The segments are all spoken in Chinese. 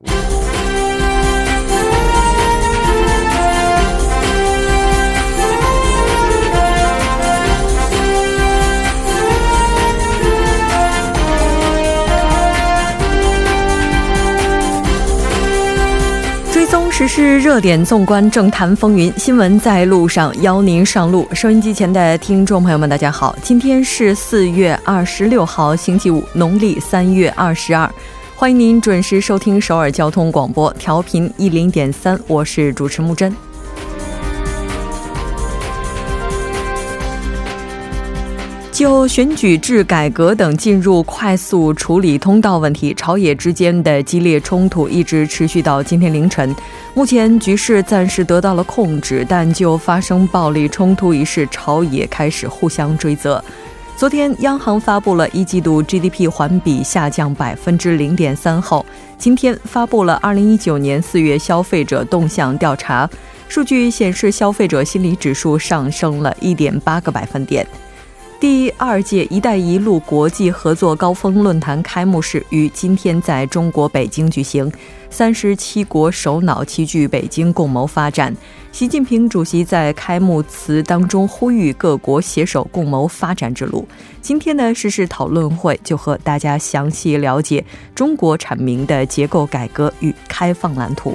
追踪时事热点，纵观政坛风云，新闻在路上，邀您上路。收音机前的听众朋友们，大家好，今天是四月二十六号，星期五，农历三月二十二。欢迎您准时收听首尔交通广播，调频一零点三，我是主持木真。就选举制改革等进入快速处理通道问题，朝野之间的激烈冲突一直持续到今天凌晨。目前局势暂时得到了控制，但就发生暴力冲突一事，朝野开始互相追责。昨天，央行发布了一季度 GDP 环比下降百分之零点三后，今天发布了二零一九年四月消费者动向调查数据，显示消费者心理指数上升了一点八个百分点。第二届“一带一路”国际合作高峰论坛开幕式于今天在中国北京举行，三十七国首脑齐聚北京，共谋发展。习近平主席在开幕词当中呼吁各国携手共谋发展之路。今天的时事讨论会就和大家详细了解中国阐明的结构改革与开放蓝图。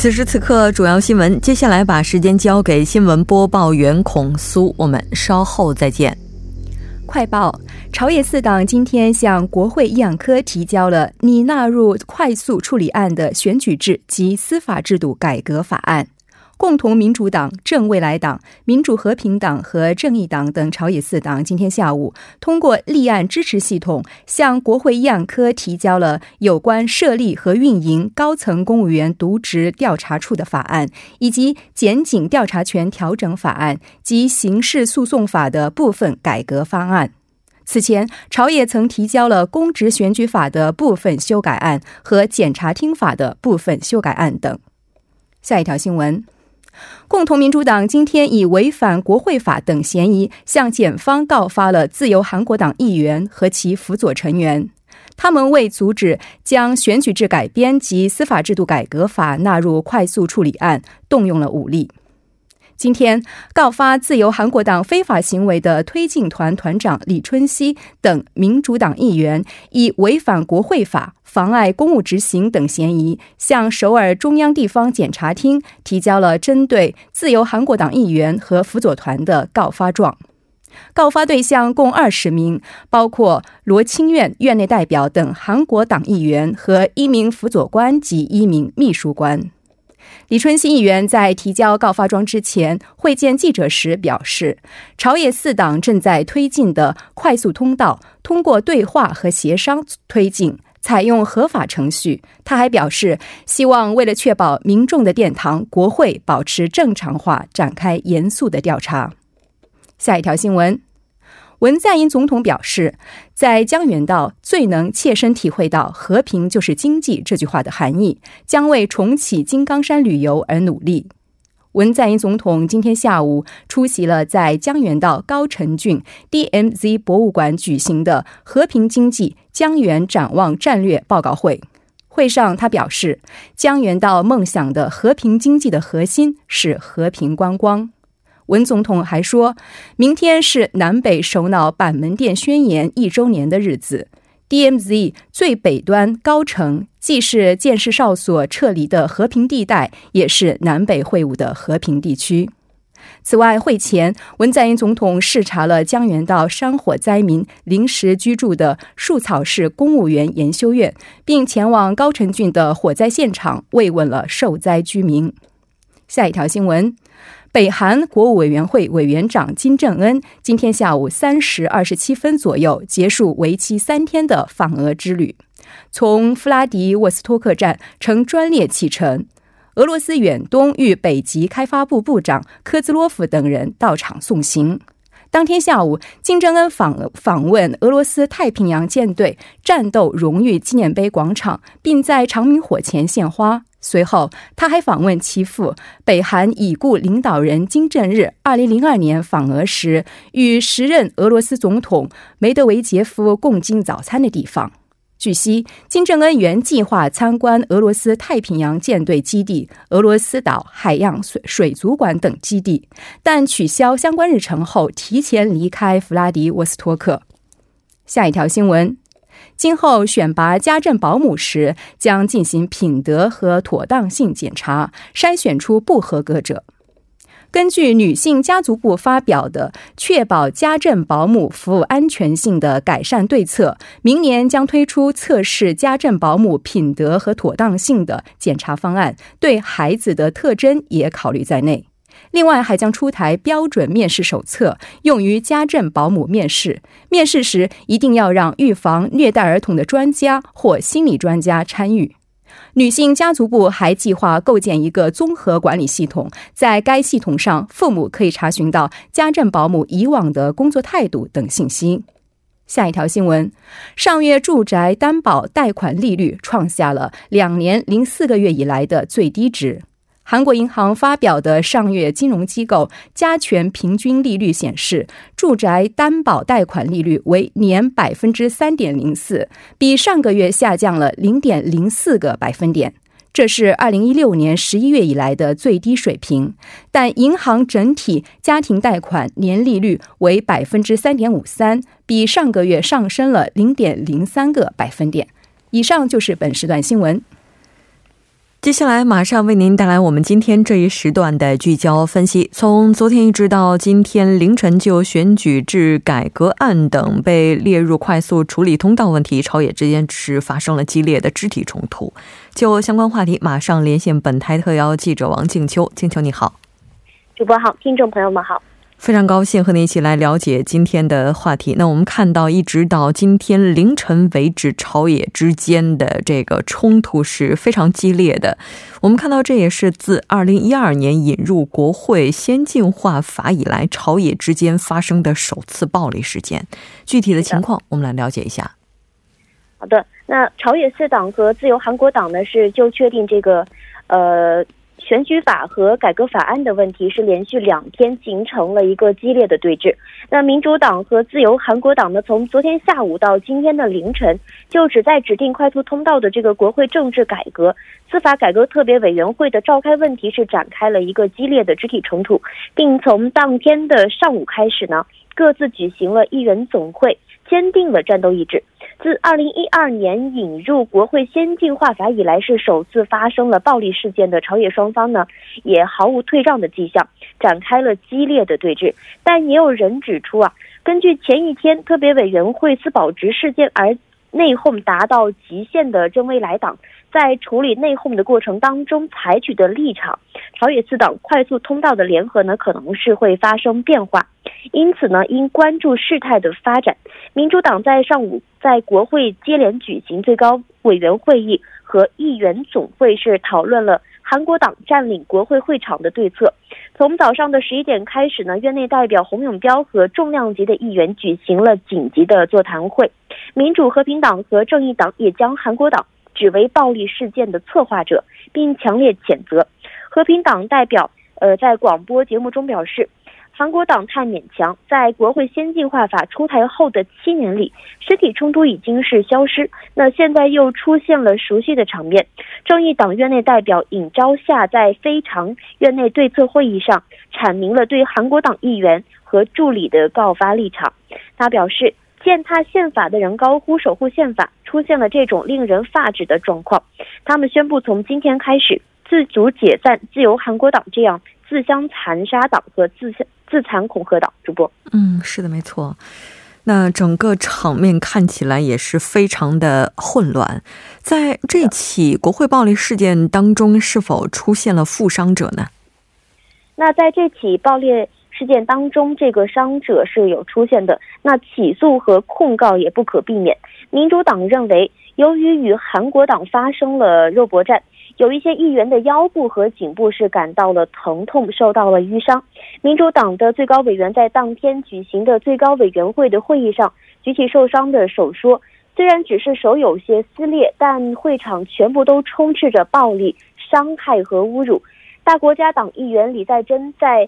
此时此刻，主要新闻。接下来把时间交给新闻播报员孔苏，我们稍后再见。快报：朝野四党今天向国会议案科提交了拟纳入快速处理案的选举制及司法制度改革法案。共同民主党、正未来党、民主和平党和正义党等朝野四党今天下午通过立案支持系统，向国会议案科提交了有关设立和运营高层公务员渎职调查处的法案，以及检警调查权调整法案及刑事诉讼法的部分改革方案。此前，朝野曾提交了公职选举法的部分修改案和检察厅法的部分修改案等。下一条新闻。共同民主党今天以违反国会法等嫌疑，向检方告发了自由韩国党议员和其辅佐成员。他们为阻止将选举制改编及司法制度改革法纳入快速处理案，动用了武力。今天告发自由韩国党非法行为的推进团团长李春熙等民主党议员，以违反国会法、妨碍公务执行等嫌疑，向首尔中央地方检察厅提交了针对自由韩国党议员和辅佐团的告发状。告发对象共二十名，包括罗清苑院内代表等韩国党议员和一名辅佐官及一名秘书官。李春熙议员在提交告发状之前会见记者时表示，朝野四党正在推进的快速通道，通过对话和协商推进，采用合法程序。他还表示，希望为了确保民众的殿堂国会保持正常化，展开严肃的调查。下一条新闻。文在寅总统表示，在江原道最能切身体会到“和平就是经济”这句话的含义，将为重启金刚山旅游而努力。文在寅总统今天下午出席了在江原道高城郡 DMZ 博物馆举行的“和平经济江原展望战略报告会”。会上，他表示，江原道梦想的和平经济的核心是和平观光。文总统还说，明天是南北首脑板门店宣言一周年的日子。DMZ 最北端高城既是建士哨所撤离的和平地带，也是南北会晤的和平地区。此外，会前文在寅总统视察了江原道山火灾民临时居住的树草市公务员研修院，并前往高城郡的火灾现场慰问了受灾居民。下一条新闻。北韩国务委员会委员长金正恩今天下午三时二十七分左右结束为期三天的访俄之旅，从弗拉迪沃斯托克站乘专列启程。俄罗斯远东与北极开发部部长科兹洛夫等人到场送行。当天下午，金正恩访访问俄罗斯太平洋舰队战斗荣誉纪念碑广场，并在长明火前献花。随后，他还访问其父北韩已故领导人金正日。二零零二年访俄时，与时任俄罗斯总统梅德韦杰夫共进早餐的地方。据悉，金正恩原计划参观俄罗斯太平洋舰队基地、俄罗斯岛海洋水水族馆等基地，但取消相关日程后，提前离开弗拉迪沃斯托克。下一条新闻。今后选拔家政保姆时，将进行品德和妥当性检查，筛选出不合格者。根据女性家族部发表的《确保家政保姆服务安全性的改善对策》，明年将推出测试家政保姆品德和妥当性的检查方案，对孩子的特征也考虑在内。另外，还将出台标准面试手册，用于家政保姆面试。面试时一定要让预防虐待儿童的专家或心理专家参与。女性家族部还计划构建一个综合管理系统，在该系统上，父母可以查询到家政保姆以往的工作态度等信息。下一条新闻：上月住宅担保贷款利率创下了两年零四个月以来的最低值。韩国银行发表的上月金融机构加权平均利率显示，住宅担保贷款利率为年百分之三点零四，比上个月下降了零点零四个百分点，这是二零一六年十一月以来的最低水平。但银行整体家庭贷款年利率为百分之三点五三，比上个月上升了零点零三个百分点。以上就是本时段新闻。接下来马上为您带来我们今天这一时段的聚焦分析。从昨天一直到今天凌晨，就选举制改革案等被列入快速处理通道问题，朝野之间是发生了激烈的肢体冲突。就相关话题，马上连线本台特邀记者王静秋。静秋你好，主播好，听众朋友们好。非常高兴和您一起来了解今天的话题。那我们看到，一直到今天凌晨为止，朝野之间的这个冲突是非常激烈的。我们看到，这也是自二零一二年引入国会先进化法以来，朝野之间发生的首次暴力事件。具体的情况，我们来了解一下。好的，那朝野四党和自由韩国党呢，是就确定这个，呃。选举法和改革法案的问题是连续两天形成了一个激烈的对峙。那民主党和自由韩国党呢，从昨天下午到今天的凌晨，就只在指定快速通道的这个国会政治改革、司法改革特别委员会的召开问题是展开了一个激烈的肢体冲突，并从当天的上午开始呢，各自举行了议员总会，坚定了战斗意志。自二零一二年引入国会先进化法以来，是首次发生了暴力事件的朝野双方呢，也毫无退让的迹象，展开了激烈的对峙。但也有人指出啊，根据前一天特别委员会自保值事件而内讧达到极限的真未来党。在处理内讧的过程当中采取的立场，朝野四党快速通道的联合呢，可能是会发生变化。因此呢，应关注事态的发展。民主党在上午在国会接连举行最高委员会议和议员总会，是讨论了韩国党占领国会会场的对策。从早上的十一点开始呢，院内代表洪永标和重量级的议员举行了紧急的座谈会。民主和平党和正义党也将韩国党。指为暴力事件的策划者，并强烈谴责。和平党代表呃在广播节目中表示，韩国党太勉强。在国会先进化法出台后的七年里，实体冲突已经是消失，那现在又出现了熟悉的场面。正义党院内代表尹昭夏在非常院内对策会议上阐明了对韩国党议员和助理的告发立场。他表示。践踏宪法的人高呼守护宪法，出现了这种令人发指的状况。他们宣布从今天开始自主解散自由韩国党这样自相残杀党和自相自残恐吓党。主播，嗯，是的，没错。那整个场面看起来也是非常的混乱。在这起国会暴力事件当中，是否出现了负伤者呢？那在这起暴力事件当中，这个伤者是有出现的。那起诉和控告也不可避免。民主党认为，由于与韩国党发生了肉搏战。有一些议员的腰部和颈部是感到了疼痛，受到了淤伤。民主党的最高委员在当天举行的最高委员会的会议上举起受伤的手说：“虽然只是手有些撕裂，但会场全部都充斥着暴力、伤害和侮辱。”大国家党议员李在珍在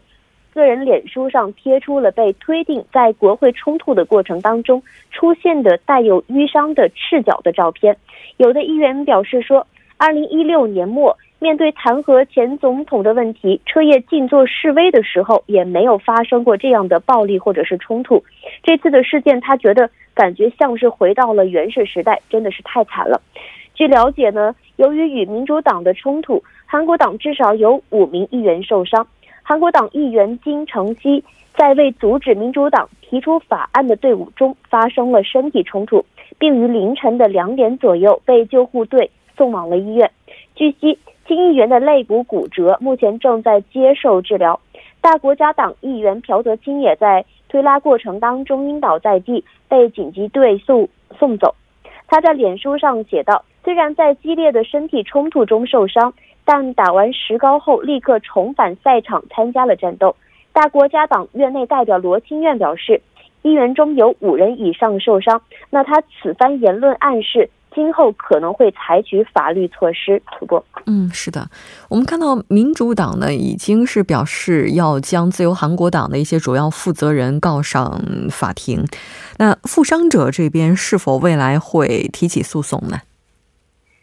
个人脸书上贴出了被推定在国会冲突的过程当中出现的带有淤伤的赤脚的照片。有的议员表示说。二零一六年末，面对弹劾前总统的问题，彻夜静坐示威的时候，也没有发生过这样的暴力或者是冲突。这次的事件，他觉得感觉像是回到了原始时代，真的是太惨了。据了解呢，由于与民主党的冲突，韩国党至少有五名议员受伤。韩国党议员金成基在为阻止民主党提出法案的队伍中发生了身体冲突，并于凌晨的两点左右被救护队。送往了医院。据悉，金议员的肋骨骨折，目前正在接受治疗。大国家党议员朴德清也在推拉过程当中晕倒在地，被紧急队送送走。他在脸书上写道：“虽然在激烈的身体冲突中受伤，但打完石膏后立刻重返赛场参加了战斗。”大国家党院内代表罗清苑表示，议员中有五人以上受伤。那他此番言论暗示。今后可能会采取法律措施。主播，嗯，是的，我们看到民主党呢已经是表示要将自由韩国党的一些主要负责人告上法庭。那负伤者这边是否未来会提起诉讼呢？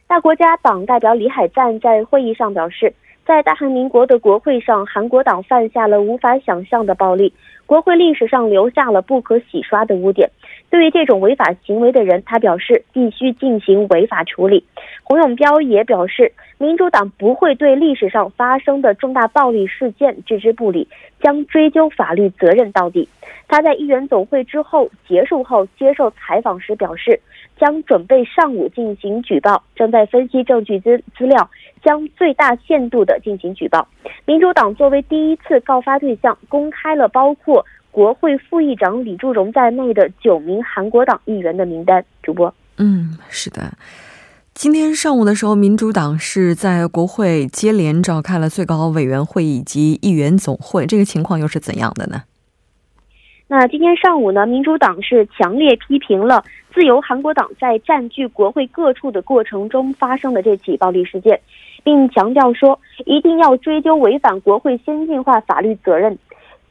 大国家党代表李海赞在会议上表示，在大韩民国的国会上，韩国党犯下了无法想象的暴力，国会历史上留下了不可洗刷的污点。对于这种违法行为的人，他表示必须进行违法处理。洪永标也表示，民主党不会对历史上发生的重大暴力事件置之不理，将追究法律责任到底。他在议员总会之后结束后接受采访时表示，将准备上午进行举报，正在分析证据资资料，将最大限度的进行举报。民主党作为第一次告发对象，公开了包括。国会副议长李柱荣在内的九名韩国党议员的名单。主播，嗯，是的。今天上午的时候，民主党是在国会接连召开了最高委员会以及议员总会，这个情况又是怎样的呢？那今天上午呢，民主党是强烈批评了自由韩国党在占据国会各处的过程中发生的这起暴力事件，并强调说一定要追究违反国会先进化法律责任。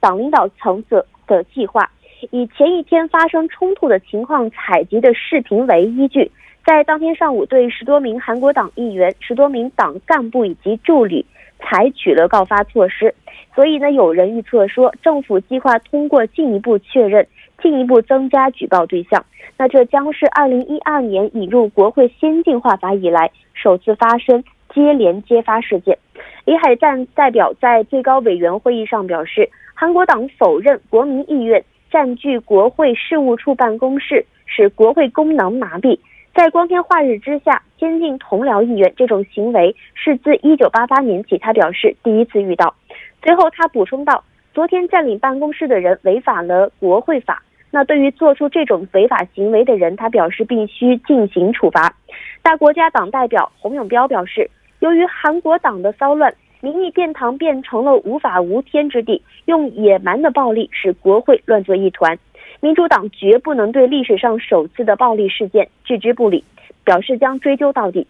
党领导层的的计划，以前一天发生冲突的情况采集的视频为依据，在当天上午对十多名韩国党议员、十多名党干部以及助理采取了告发措施。所以呢，有人预测说，政府计划通过进一步确认、进一步增加举报对象。那这将是二零一二年引入国会先进化法以来首次发生接连揭发事件。李海赞代表在最高委员会议上表示。韩国党否认国民意愿占据国会事务处办公室，使国会功能麻痹。在光天化日之下监禁同僚议员，这种行为是自一九八八年起，他表示第一次遇到。随后他补充道：“昨天占领办公室的人违反了国会法。那对于做出这种违法行为的人，他表示必须进行处罚。”大国家党代表洪永标表示，由于韩国党的骚乱。民意殿堂变成了无法无天之地，用野蛮的暴力使国会乱作一团。民主党绝不能对历史上首次的暴力事件置之不理，表示将追究到底。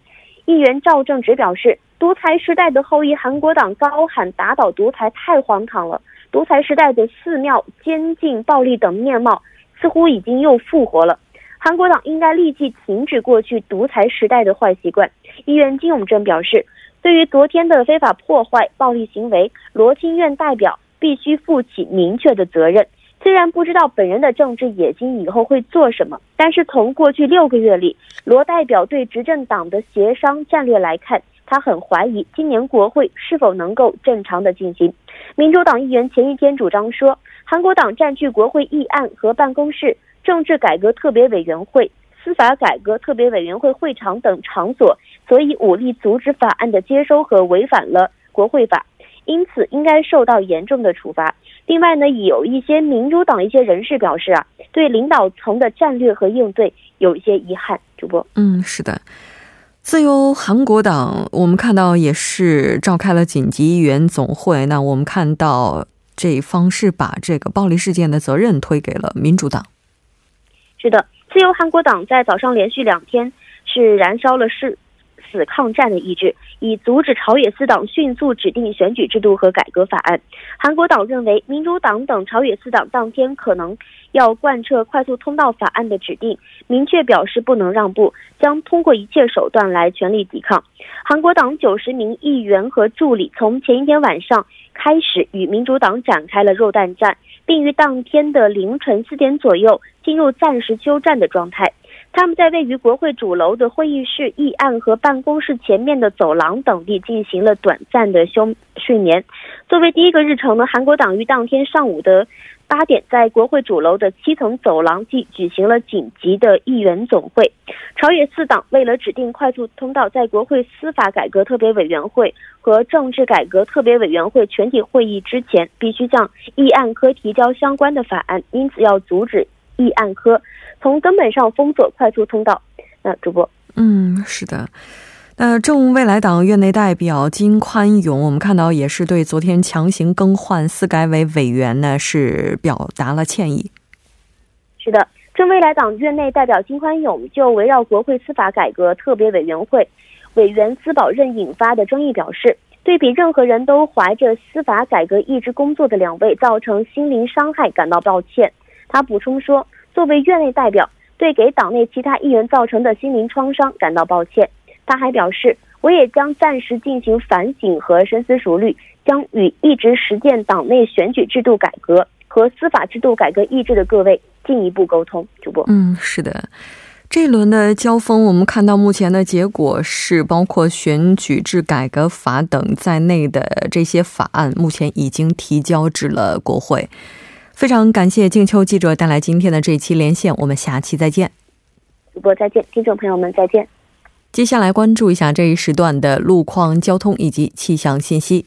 议员赵正直表示，独裁时代的后裔韩国党高喊打倒独裁太荒唐了，独裁时代的寺庙、监禁、暴力等面貌似乎已经又复活了。韩国党应该立即停止过去独裁时代的坏习惯。议员金永正表示。对于昨天的非法破坏、暴力行为，罗清苑代表必须负起明确的责任。虽然不知道本人的政治野心以后会做什么，但是从过去六个月里，罗代表对执政党的协商战略来看，他很怀疑今年国会是否能够正常的进行。民主党议员前一天主张说，韩国党占据国会议案和办公室、政治改革特别委员会、司法改革特别委员会会场等场所，所以武力阻止法案的接收和违反了国会法，因此应该受到严重的处罚。另外呢，有一些民主党一些人士表示啊，对领导层的战略和应对有一些遗憾。主播，嗯，是的，自由韩国党我们看到也是召开了紧急议员总会。那我们看到这一方是把这个暴力事件的责任推给了民主党。是的，自由韩国党在早上连续两天是燃烧了市。死抗战的意志，以阻止朝野四党迅速指定选举制度和改革法案。韩国党认为，民主党等朝野四党当天可能要贯彻快速通道法案的指定，明确表示不能让步，将通过一切手段来全力抵抗。韩国党九十名议员和助理从前一天晚上开始与民主党展开了肉弹战，并于当天的凌晨四点左右进入暂时休战的状态。他们在位于国会主楼的会议室、议案和办公室前面的走廊等地进行了短暂的休睡眠。作为第一个日程呢，韩国党于当天上午的八点，在国会主楼的七层走廊即举行了紧急的议员总会。朝野四党为了指定快速通道，在国会司法改革特别委员会和政治改革特别委员会全体会议之前，必须向议案科提交相关的法案，因此要阻止议案科。从根本上封锁快速通道。那主播，嗯，是的。那正未来党院内代表金宽永，我们看到也是对昨天强行更换司改委委员呢，是表达了歉意。是的，正未来党院内代表金宽永就围绕国会司法改革特别委员会委员资保任引发的争议表示，对比任何人都怀着司法改革意志工作的两位造成心灵伤害感到抱歉。他补充说。作为院内代表，对给党内其他议员造成的心灵创伤感到抱歉。他还表示，我也将暂时进行反省和深思熟虑，将与一直实践党内选举制度改革和司法制度改革意志的各位进一步沟通。主播，嗯，是的，这一轮的交锋，我们看到目前的结果是，包括选举制改革法等在内的这些法案，目前已经提交至了国会。非常感谢静秋记者带来今天的这一期连线，我们下期再见。主播再见，听众朋友们再见。接下来关注一下这一时段的路况、交通以及气象信息。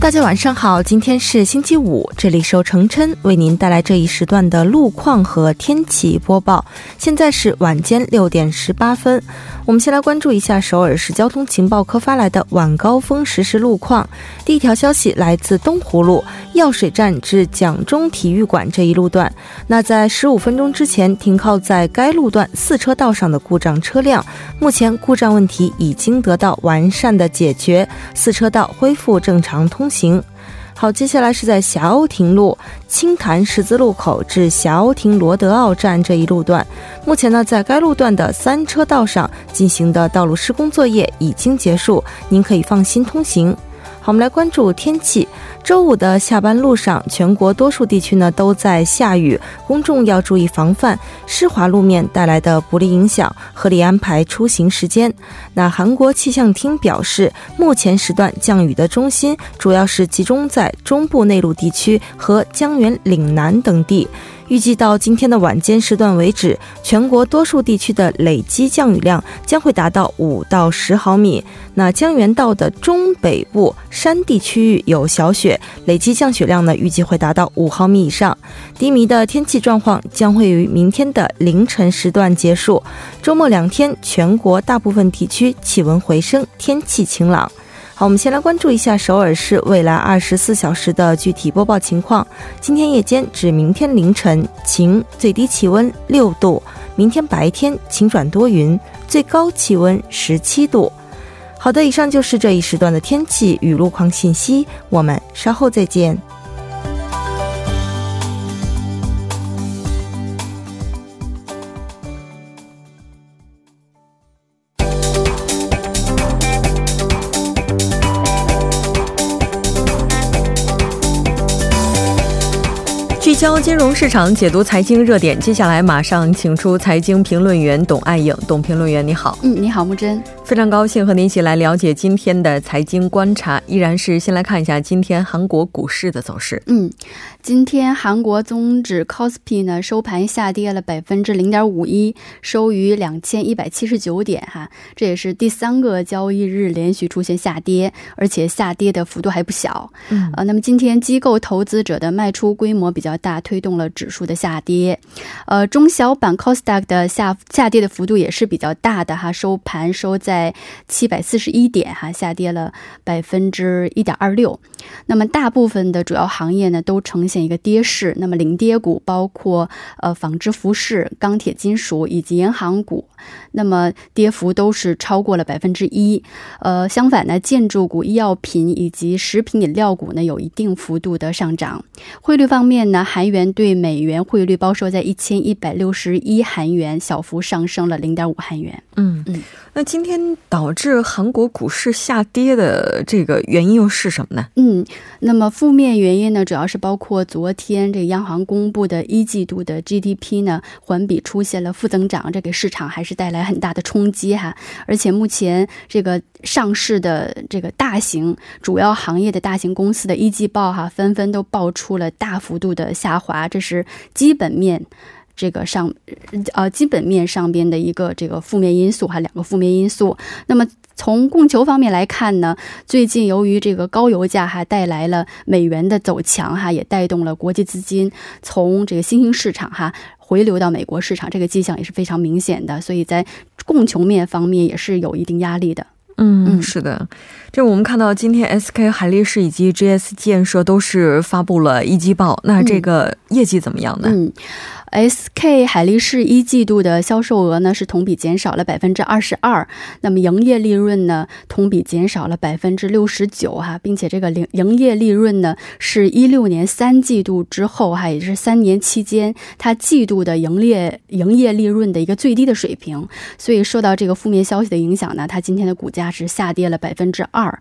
大家晚上好，今天是星期五，这里是程琛为您带来这一时段的路况和天气播报。现在是晚间六点十八分，我们先来关注一下首尔市交通情报科发来的晚高峰实时路况。第一条消息来自东湖路药水站至蒋中体育馆这一路段，那在十五分钟之前停靠在该路段四车道上的故障车辆，目前故障问题已经得到完善的解决，四车道恢复正常通。行，好，接下来是在霞欧亭路青潭十字路口至霞欧亭罗德奥站这一路段，目前呢，在该路段的三车道上进行的道路施工作业已经结束，您可以放心通行。好，我们来关注天气。周五的下班路上，全国多数地区呢都在下雨，公众要注意防范湿滑路面带来的不利影响，合理安排出行时间。那韩国气象厅表示，目前时段降雨的中心主要是集中在中部内陆地区和江原岭南等地。预计到今天的晚间时段为止，全国多数地区的累积降雨量将会达到五到十毫米。那江原道的中北部山地区域有小雪，累积降雪量呢预计会达到五毫米以上。低迷的天气状况将会于明天的凌晨时段结束。周末两天，全国大部分地区气温回升，天气晴朗。好，我们先来关注一下首尔市未来二十四小时的具体播报情况。今天夜间至明天凌晨晴，最低气温六度；明天白天晴转多云，最高气温十七度。好的，以上就是这一时段的天气与路况信息，我们稍后再见。消金融市场，解读财经热点。接下来马上请出财经评论员董爱颖，董评论员你好。嗯，你好，木真。非常高兴和您一起来了解今天的财经观察。依然是先来看一下今天韩国股市的走势。嗯，今天韩国综指 Kospi 呢收盘下跌了百分之零点五一，收于两千一百七十九点哈，这也是第三个交易日连续出现下跌，而且下跌的幅度还不小。嗯，呃，那么今天机构投资者的卖出规模比较大，推动了指数的下跌。呃，中小板 c o s d a q 的下下跌的幅度也是比较大的哈，收盘收在。在七百四十一点哈，下跌了百分之一点二六。那么大部分的主要行业呢，都呈现一个跌势。那么领跌股包括呃纺织服饰、钢铁金属以及银行股。那么跌幅都是超过了百分之一。呃，相反呢，建筑股、医药品以及食品饮料股呢，有一定幅度的上涨。汇率方面呢，韩元对美元汇率报收在一千一百六十一韩元，小幅上升了零点五韩元。嗯嗯。那今天导致韩国股市下跌的这个原因又是什么呢？嗯，那么负面原因呢，主要是包括昨天这个央行公布的一季度的 GDP 呢环比出现了负增长，这给市场还是带来很大的冲击哈。而且目前这个上市的这个大型主要行业的大型公司的一季报哈，纷纷都爆出了大幅度的下滑，这是基本面。这个上，呃，基本面上边的一个这个负面因素，哈，两个负面因素。那么从供求方面来看呢，最近由于这个高油价哈带来了美元的走强，哈，也带动了国际资金从这个新兴市场哈回流到美国市场，这个迹象也是非常明显的。所以在供求面方面也是有一定压力的。嗯，是的，这我们看到今天 SK 海力士以及 GS 建设都是发布了一季报，那这个业绩怎么样呢？嗯。SK 海力士一季度的销售额呢是同比减少了百分之二十二，那么营业利润呢同比减少了百分之六十九哈，并且这个营营业利润呢是一六年三季度之后哈，也是三年期间它季度的营业营业利润的一个最低的水平，所以受到这个负面消息的影响呢，它今天的股价是下跌了百分之二。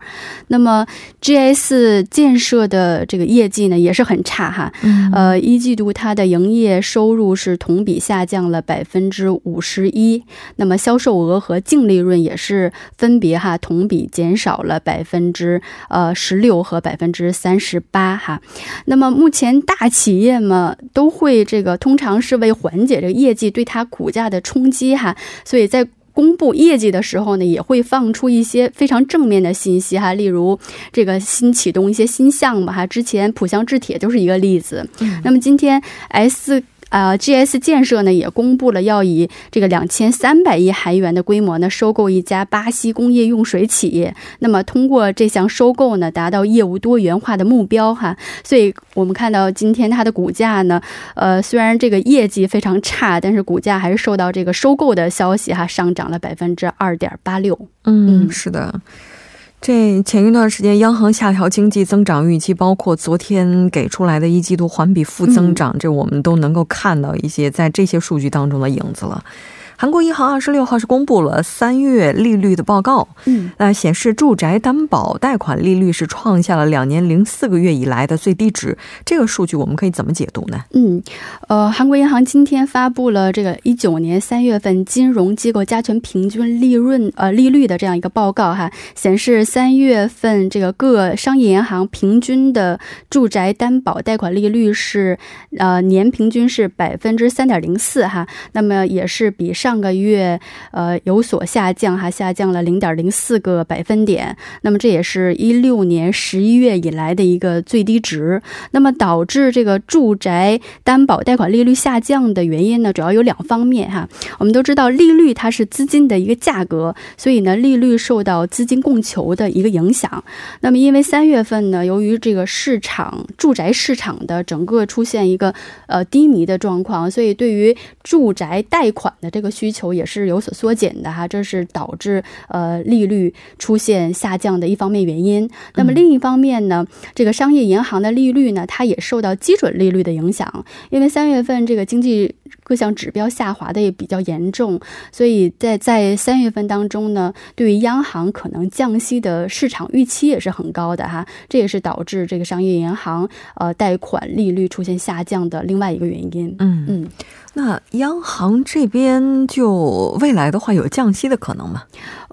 那么 GS 建设的这个业绩呢也是很差哈，呃一季度它的营业收入。是同比下降了百分之五十一，那么销售额和净利润也是分别哈同比减少了百分之呃十六和百分之三十八哈。那么目前大企业嘛都会这个通常是为缓解这个业绩对它股价的冲击哈，所以在。公布业绩的时候呢，也会放出一些非常正面的信息哈，例如这个新启动一些新项目哈，之前浦项制铁就是一个例子。那么今天 S。啊，GS 建设呢也公布了要以这个两千三百亿韩元的规模呢收购一家巴西工业用水企业。那么通过这项收购呢，达到业务多元化的目标哈。所以我们看到今天它的股价呢，呃，虽然这个业绩非常差，但是股价还是受到这个收购的消息哈上涨了百分之二点八六。嗯，是的。这前一段时间，央行下调经济增长预期，包括昨天给出来的一季度环比负增长，这我们都能够看到一些在这些数据当中的影子了。韩国银行二十六号是公布了三月利率的报告，嗯，那显示住宅担保贷款利率是创下了两年零四个月以来的最低值。这个数据我们可以怎么解读呢？嗯，呃，韩国银行今天发布了这个一九年三月份金融机构加权平均利润呃利率的这样一个报告哈，显示三月份这个各商业银行平均的住宅担保贷款利率是呃年平均是百分之三点零四哈，那么也是比上上个月呃有所下降哈，下降了零点零四个百分点。那么这也是一六年十一月以来的一个最低值。那么导致这个住宅担保贷款利率下降的原因呢，主要有两方面哈。我们都知道利率它是资金的一个价格，所以呢利率受到资金供求的一个影响。那么因为三月份呢，由于这个市场住宅市场的整个出现一个呃低迷的状况，所以对于住宅贷款的这个需求也是有所缩减的哈，这是导致呃利率出现下降的一方面原因。那么另一方面呢，这个商业银行的利率呢，它也受到基准利率的影响，因为三月份这个经济各项指标下滑的也比较严重，所以在在三月份当中呢，对于央行可能降息的市场预期也是很高的哈，这也是导致这个商业银行呃贷款利率出现下降的另外一个原因。嗯嗯。那央行这边就未来的话有降息的可能吗？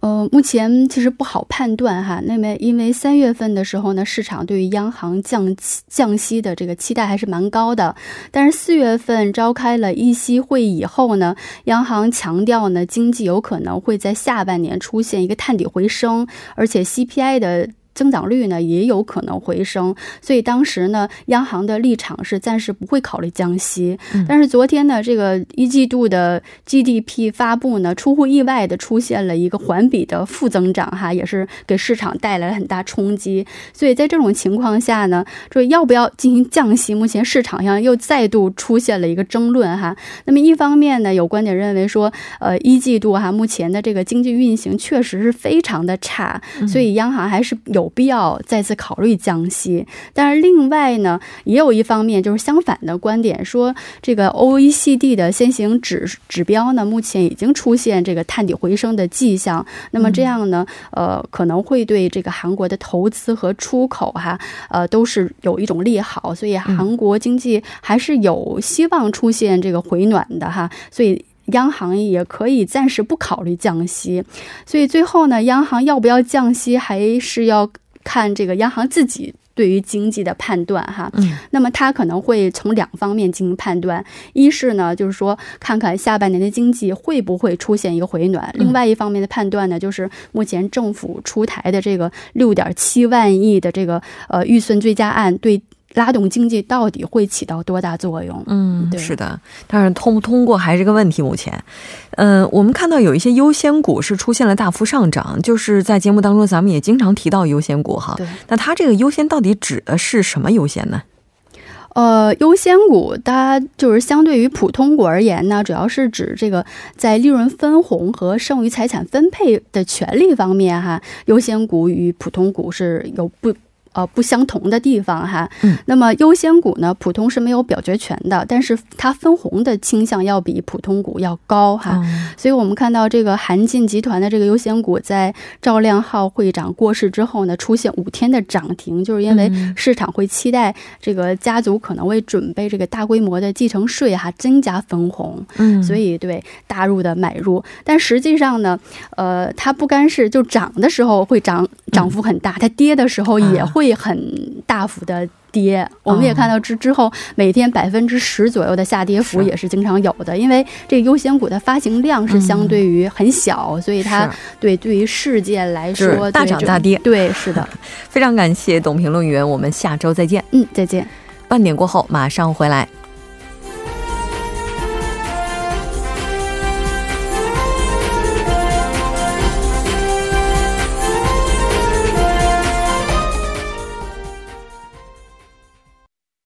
呃，目前其实不好判断哈。那么因为三月份的时候呢，市场对于央行降降息的这个期待还是蛮高的。但是四月份召开了议息会以后呢，央行强调呢，经济有可能会在下半年出现一个探底回升，而且 CPI 的。增长率呢也有可能回升，所以当时呢，央行的立场是暂时不会考虑降息。但是昨天呢，这个一季度的 GDP 发布呢，出乎意外的出现了一个环比的负增长，哈，也是给市场带来了很大冲击。所以在这种情况下呢，就要不要进行降息，目前市场上又再度出现了一个争论，哈。那么一方面呢，有观点认为说，呃，一季度哈，目前的这个经济运行确实是非常的差，所以央行还是有。有必要再次考虑降息，但是另外呢，也有一方面就是相反的观点，说这个 OECD 的先行指指标呢，目前已经出现这个探底回升的迹象。那么这样呢，呃，可能会对这个韩国的投资和出口哈，呃，都是有一种利好，所以韩国经济还是有希望出现这个回暖的哈，所以。央行也可以暂时不考虑降息，所以最后呢，央行要不要降息，还是要看这个央行自己对于经济的判断哈。嗯，那么它可能会从两方面进行判断，一是呢，就是说看看下半年的经济会不会出现一个回暖；另外一方面的判断呢，就是目前政府出台的这个六点七万亿的这个呃预算追加案对。拉动经济到底会起到多大作用？嗯，是的，但是通不通过还是个问题。目前，嗯，我们看到有一些优先股是出现了大幅上涨，就是在节目当中咱们也经常提到优先股哈。对，那它这个优先到底指的是什么优先呢？呃，优先股它就是相对于普通股而言呢，主要是指这个在利润分红和剩余财产分配的权利方面哈，优先股与普通股是有不。呃，不相同的地方哈，嗯，那么优先股呢，普通是没有表决权的，但是它分红的倾向要比普通股要高哈，所以我们看到这个韩进集团的这个优先股在赵亮浩会长过世之后呢，出现五天的涨停，就是因为市场会期待这个家族可能会准备这个大规模的继承税哈，增加分红，嗯，所以对大入的买入，但实际上呢，呃，它不干是就涨的时候会涨涨幅很大，它跌的时候也会。会很大幅的跌，我们也看到之之后每天百分之十左右的下跌幅也是经常有的，因为这个优先股的发行量是相对于很小，所以它对对于世界来说大涨大跌。对，是的，非常感谢董评论员，我们下周再见。嗯，再见。半点过后马上回来。